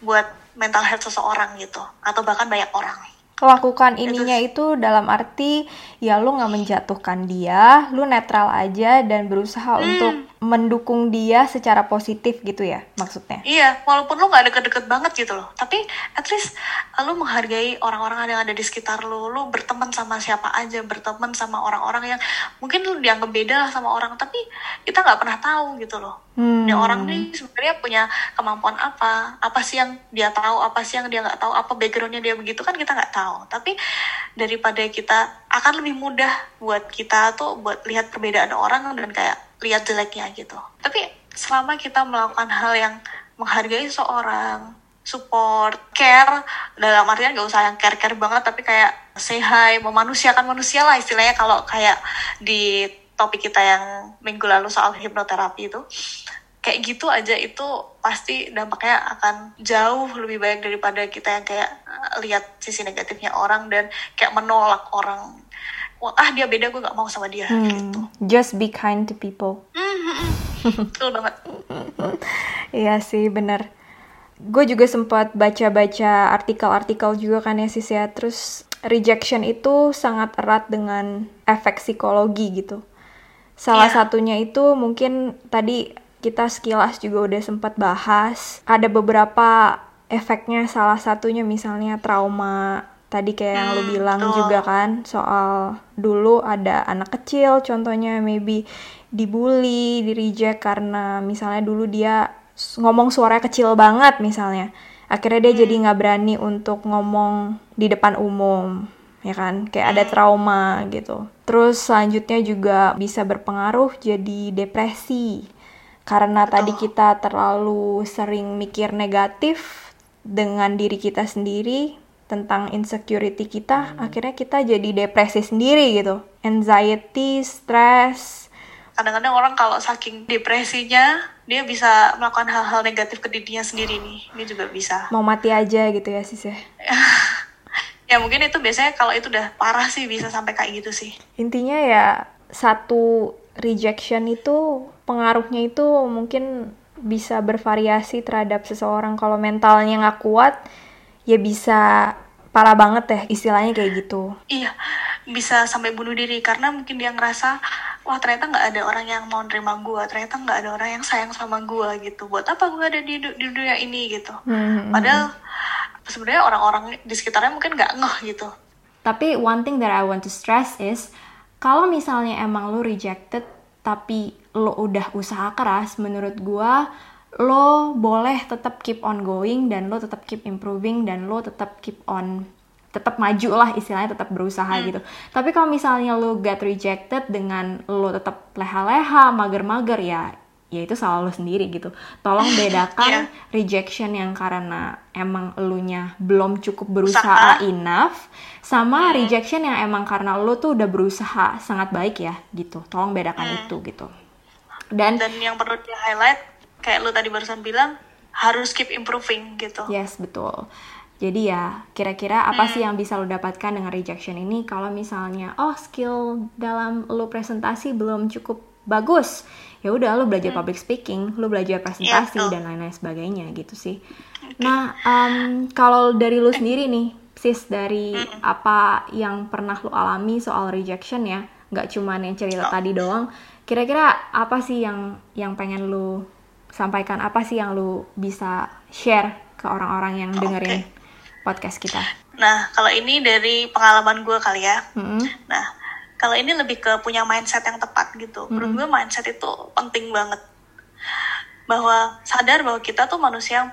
buat mental health seseorang gitu atau bahkan banyak orang lakukan ininya itu, itu dalam arti ya lu nggak menjatuhkan dia, lu netral aja dan berusaha hmm. untuk mendukung dia secara positif gitu ya maksudnya? Iya walaupun lo nggak deket-deket banget gitu loh. Tapi at least lo menghargai orang-orang yang ada di sekitar lo lo berteman sama siapa aja berteman sama orang-orang yang mungkin lo dianggap beda lah sama orang tapi kita nggak pernah tahu gitu loh. Hmm. Ini orang nih sebenarnya punya kemampuan apa? Apa sih yang dia tahu apa sih yang dia nggak tahu? Apa backgroundnya dia begitu kan kita nggak tahu. Tapi daripada kita akan lebih mudah buat kita tuh buat lihat perbedaan orang dan kayak lihat jeleknya gitu. Tapi selama kita melakukan hal yang menghargai seorang support care dalam artian gak usah yang care care banget tapi kayak say hi memanusiakan manusia lah istilahnya. Kalau kayak di topik kita yang minggu lalu soal hipnoterapi itu kayak gitu aja itu pasti dampaknya akan jauh lebih baik daripada kita yang kayak lihat sisi negatifnya orang dan kayak menolak orang ah dia beda gue gak mau sama dia hmm, gitu. just be kind to people. Betul banget. Iya sih bener. Gue juga sempat baca-baca artikel-artikel juga kan ya sis ya. Terus rejection itu sangat erat dengan efek psikologi gitu. Salah yeah. satunya itu mungkin tadi kita sekilas juga udah sempat bahas ada beberapa efeknya. Salah satunya misalnya trauma tadi kayak yang lo hmm, bilang betul. juga kan soal dulu ada anak kecil contohnya maybe dibully, di reject karena misalnya dulu dia ngomong suara kecil banget misalnya. Akhirnya dia hmm. jadi nggak berani untuk ngomong di depan umum, ya kan? Kayak ada hmm. trauma gitu. Terus selanjutnya juga bisa berpengaruh jadi depresi. Karena Betul. tadi kita terlalu sering mikir negatif dengan diri kita sendiri, tentang insecurity kita hmm. akhirnya kita jadi depresi sendiri gitu. Anxiety stress. Kadang-kadang orang kalau saking depresinya dia bisa melakukan hal-hal negatif ke dirinya sendiri nih. Dia juga bisa. Mau mati aja gitu ya sis ya? Ya mungkin itu biasanya kalau itu udah parah sih bisa sampai kayak gitu sih. Intinya ya satu rejection itu pengaruhnya itu mungkin bisa bervariasi terhadap seseorang. Kalau mentalnya nggak kuat ya bisa parah banget ya istilahnya kayak gitu. Iya, bisa sampai bunuh diri karena mungkin dia ngerasa wah ternyata nggak ada orang yang mau nerima gue, ternyata nggak ada orang yang sayang sama gue gitu. Buat apa gue ada di, di dunia ini gitu. Hmm. Padahal sebenarnya orang-orang di sekitarnya mungkin nggak ngeh gitu Tapi one thing that I want to stress is kalau misalnya emang lo rejected tapi lo udah usaha keras, menurut gua lo boleh tetap keep on going dan lo tetap keep improving dan lo tetap keep on tetap maju lah istilahnya tetap berusaha gitu. Tapi kalau misalnya lo get rejected dengan lo tetap leha-leha, mager-mager ya ya itu salah lo sendiri gitu. Tolong bedakan rejection yang karena emang elunya belum cukup berusaha Usaha. enough sama rejection yang emang karena lo tuh udah berusaha sangat baik ya gitu. Tolong bedakan itu gitu. Dan dan yang perlu di highlight kayak lu tadi barusan bilang harus keep improving gitu Yes, betul. Jadi ya, kira-kira apa sih yang bisa lo dapatkan dengan rejection ini kalau misalnya oh skill dalam lo presentasi belum cukup bagus. Ya udah lo belajar public speaking, lo belajar presentasi betul. dan lain-lain sebagainya gitu sih. Nah, em, kalau dari lo sendiri nih, sis dari apa yang pernah lo alami soal rejection ya, nggak cuman yang cerita tadi doang. Kira-kira apa sih yang yang pengen lo sampaikan? Apa sih yang lo bisa share ke orang-orang yang dengerin podcast kita? nah kalau ini dari pengalaman gue kali ya Mm-mm. Nah, kalau ini lebih ke punya mindset yang tepat gitu. Menurut gue mindset itu penting banget. Bahwa sadar bahwa kita tuh manusia yang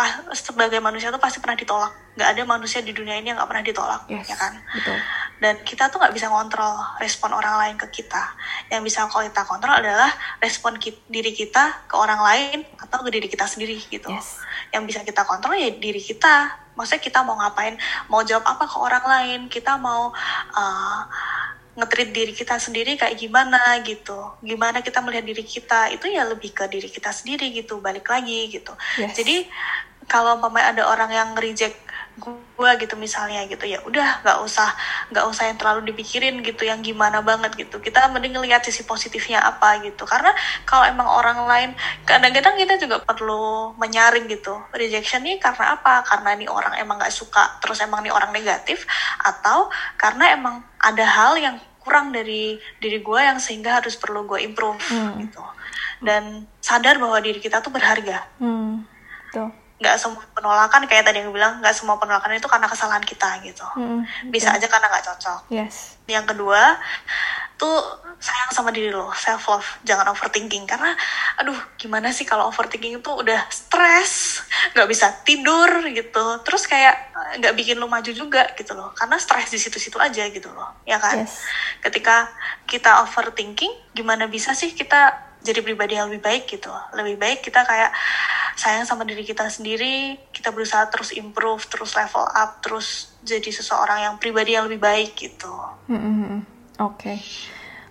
pa- sebagai manusia tuh pasti pernah ditolak. Gak ada manusia di dunia ini yang gak pernah ditolak, Yes, ya kan? betul. Dan kita tuh nggak bisa ngontrol respon orang lain ke kita. Yang bisa kalau kita kontrol adalah respon ki- diri kita ke orang lain atau ke diri kita sendiri gitu. Yes. Yang bisa kita kontrol ya diri kita. Maksudnya kita mau ngapain, mau jawab apa ke orang lain, kita mau uh, ngetrit diri kita sendiri kayak gimana gitu. Gimana kita melihat diri kita itu ya lebih ke diri kita sendiri gitu. Balik lagi gitu. Yes. Jadi kalau umpamanya ada orang yang reject gue gitu misalnya gitu ya udah nggak usah nggak usah yang terlalu dipikirin gitu yang gimana banget gitu. Kita mending ngelihat sisi positifnya apa gitu. Karena kalau emang orang lain kadang-kadang kita juga perlu menyaring gitu rejection nih karena apa? Karena nih orang emang nggak suka terus emang nih orang negatif atau karena emang ada hal yang kurang dari diri gue yang sehingga harus perlu gue improve gitu. Dan sadar bahwa diri kita tuh berharga. Hmm. Tuh. Nggak semua penolakan kayak tadi yang bilang nggak semua penolakan itu karena kesalahan kita gitu. Mm-mm. bisa aja karena nggak cocok. Yes. yang kedua tuh sayang sama diri lo self love jangan overthinking karena aduh gimana sih kalau overthinking itu udah stres nggak bisa tidur gitu. Terus kayak eh, nggak bikin lo maju juga gitu loh. Karena stres di situ-situ aja gitu loh. Ya kan? Yes. ketika kita overthinking gimana bisa sih kita jadi pribadi yang lebih baik gitu lebih baik kita kayak sayang sama diri kita sendiri kita berusaha terus improve terus level up terus jadi seseorang yang pribadi yang lebih baik gitu Mm-mm. Oke.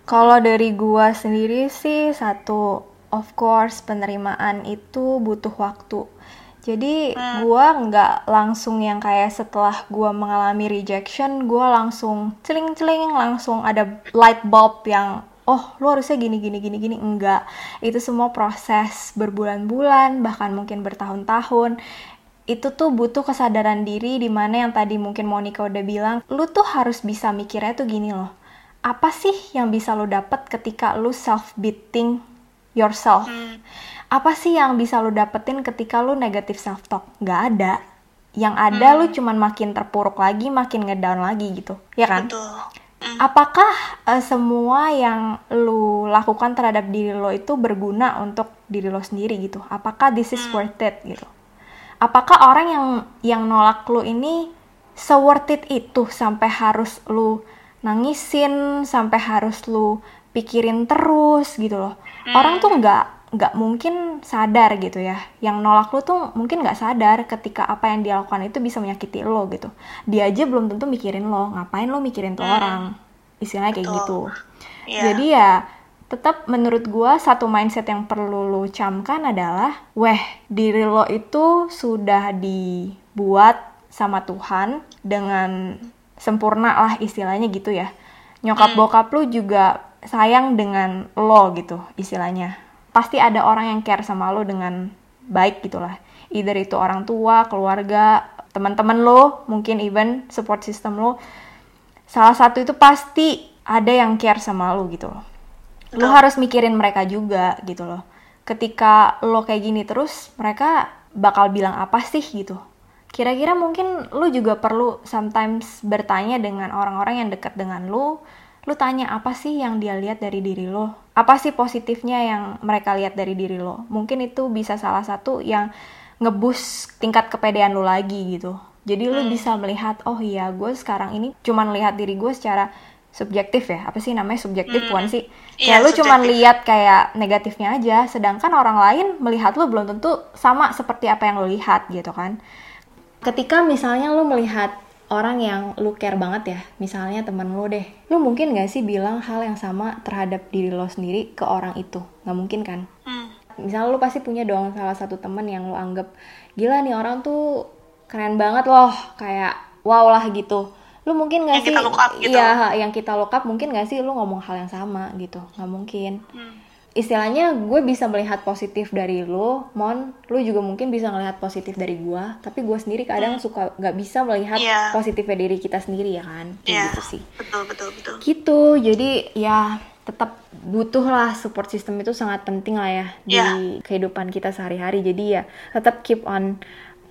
Kalau dari gua sendiri sih satu, of course penerimaan itu butuh waktu. Jadi gua nggak langsung yang kayak setelah gua mengalami rejection, gua langsung celing-celing langsung ada light bulb yang oh lu harusnya gini gini gini gini. Enggak. Itu semua proses berbulan-bulan bahkan mungkin bertahun-tahun. Itu tuh butuh kesadaran diri di mana yang tadi mungkin Monica udah bilang lu tuh harus bisa mikirnya tuh gini loh. Apa sih yang bisa lu dapet ketika lu self beating yourself apa sih yang bisa lu dapetin ketika lu negatif self talk nggak ada. Yang ada lu cuman makin terpuruk lagi makin ngedown lagi gitu. Ya kan? Betul apakah eh, semua yang lu lakukan terhadap diri lo itu berguna untuk diri lo sendiri gitu? Apakah this is worth it gitu? Apakah orang yang yang nolak lu ini se worth it itu sampai harus lu nangisin sampai harus lu pikirin terus gitu loh? Orang tuh nggak nggak mungkin sadar gitu ya. Yang nolak lu tuh mungkin nggak sadar ketika apa yang dia lakukan itu bisa menyakiti lo gitu. Dia aja belum tentu mikirin lo. Ngapain lo mikirin tuh orang? Istilahnya kayak Betul. gitu Iya. jadi ya tetap menurut gua satu mindset yang perlu lo camkan adalah weh diri lo itu sudah dibuat sama Tuhan dengan sempurna lah istilahnya gitu ya. Nyokap bokap lu juga sayang dengan lo gitu istilahnya pasti ada orang yang care sama lo dengan baik gitulah. Either itu orang tua keluarga teman-teman lo mungkin even support system lo. Salah satu itu pasti ada yang care sama lo gitu loh. Lo harus mikirin mereka juga gitu loh. Ketika lo kayak gini terus mereka bakal bilang apa sih gitu? Kira-kira mungkin lu juga perlu sometimes bertanya dengan orang-orang yang dekat dengan lu lu tanya apa sih yang dia lihat dari diri lo apa sih positifnya yang mereka lihat dari diri lo? Mungkin itu bisa salah satu yang ngebus tingkat kepedean lu lagi gitu. Jadi lu bisa melihat oh iya gue sekarang ini cuman lihat diri gue secara subjektif ya. Apa sih namanya subjektif Hmm. bukan sih? Iya, lu cuman subjektif. lihat kayak negatifnya aja sedangkan orang lain melihat lu belum tentu sama seperti apa yang lu lihat gitu kan. Ketika misalnya lu melihat orang yang lu care banget ya. Misalnya temen lu deh. Lu mungkin gak sih bilang hal yang sama terhadap diri lo sendiri ke orang itu? Nggak mungkin kan? Hmm. misalnya lu pasti punya dong salah satu temen yang lu anggap gila nih orang tuh keren banget loh kayak wow lah gitu. Lu mungkin gak Yang sih kita look up gitu. iya yang kita look up mungkin gak sih lu ngomong hal yang sama gitu? Nggak mungkin. Hmm. Istilahnya gue bisa melihat positif dari lo mon lu juga mungkin bisa melihat positif dari gue tapi gue sendiri kadang suka nggak bisa melihat Hmm. Iya. positifnya diri kita sendiri ya kan Kayak Iya, gitu sih betul betul betul. gitu jadi ya tetap butuh lah support system itu sangat penting lah ya di Iya. kehidupan kita sehari-hari jadi ya tetap keep on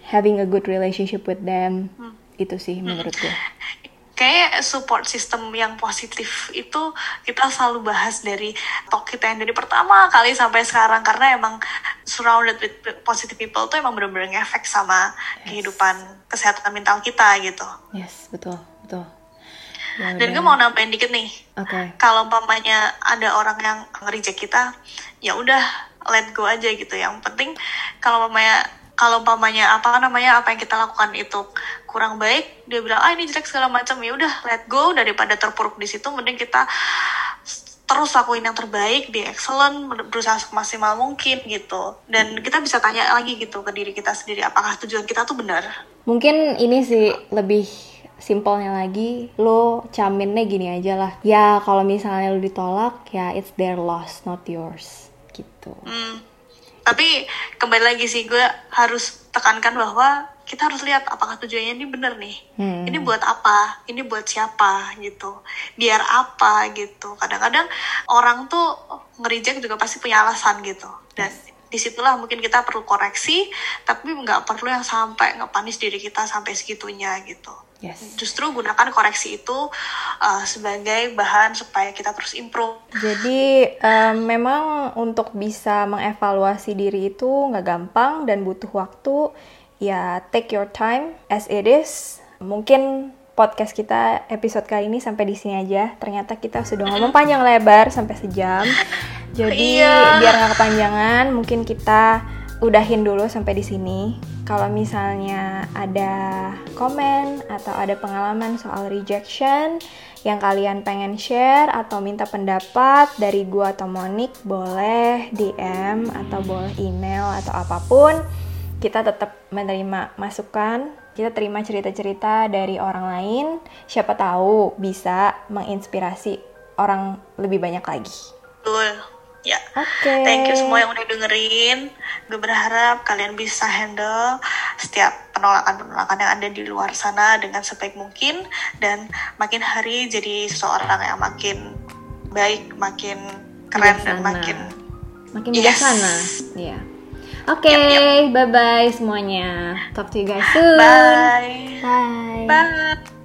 having a good relationship with them Hmm. itu sih menurut gue Kayak support system yang positif itu kita selalu bahas dari talk kita yang dari pertama kali sampai sekarang. Karena emang surrounded with positive people tuh emang bener-bener ngefek sama kehidupan kesehatan mental kita gitu. yes betul betul. Ya Dan gue mau nambahin dikit nih. oke. Kalau umpamanya ada orang yang nge-reject kita ya udah let go aja gitu. Yang penting kalau umpamanya kalau umpamanya apa namanya apa yang kita lakukan itu kurang baik dia bilang ah ini jelek segala macam ya udah let go daripada terpuruk di situ mending kita terus lakuin yang terbaik di excellent berusaha semaksimal mungkin gitu dan kita bisa tanya lagi gitu ke diri kita sendiri apakah tujuan kita tuh benar Mungkin ini sih lebih simpelnya lagi, lo caminnya gini aja lah. Ya kalau misalnya lo ditolak, ya it's their loss, not yours. Gitu. Hmm. Tapi kembali lagi sih gue harus tekankan bahwa kita harus lihat apakah tujuannya ini bener nih. Hmm. Ini buat apa? Ini buat siapa gitu? Biar apa gitu? Kadang-kadang orang tuh ngerijek juga pasti punya alasan gitu. Dan di situlah mungkin kita perlu koreksi, tapi nggak perlu yang sampai ngepanis diri kita sampai segitunya gitu. Yes. Justru gunakan koreksi itu uh, sebagai bahan supaya kita terus improve. Jadi em, memang untuk bisa mengevaluasi diri itu nggak gampang dan butuh waktu. Ya take your time as it is. Mungkin podcast kita episode kali ini sampai di sini aja. Ternyata kita sudah ngomong panjang lebar sampai sejam. Jadi Iya. biar nggak kepanjangan, mungkin kita udahin dulu sampai di sini. Kalau misalnya ada komen atau ada pengalaman soal rejection yang kalian pengen share atau minta pendapat dari gua atau Monik, boleh DM atau boleh email atau apa pun. Kita tetap menerima masukan, kita terima cerita-cerita dari orang lain. Siapa tahu bisa menginspirasi orang lebih banyak lagi. Betul. Ya. Oke. Thank you semua yang udah dengerin. Gue berharap kalian bisa handle setiap penolakan-penolakan yang ada di luar sana dengan sebaik mungkin dan makin hari jadi seseorang yang makin baik, makin keren dan Bijaksana. makin makin Yes. bijaksana. Iya. Oke, Yap, bye bye semuanya. Talk to you guys soon. bye. Bye. Bye.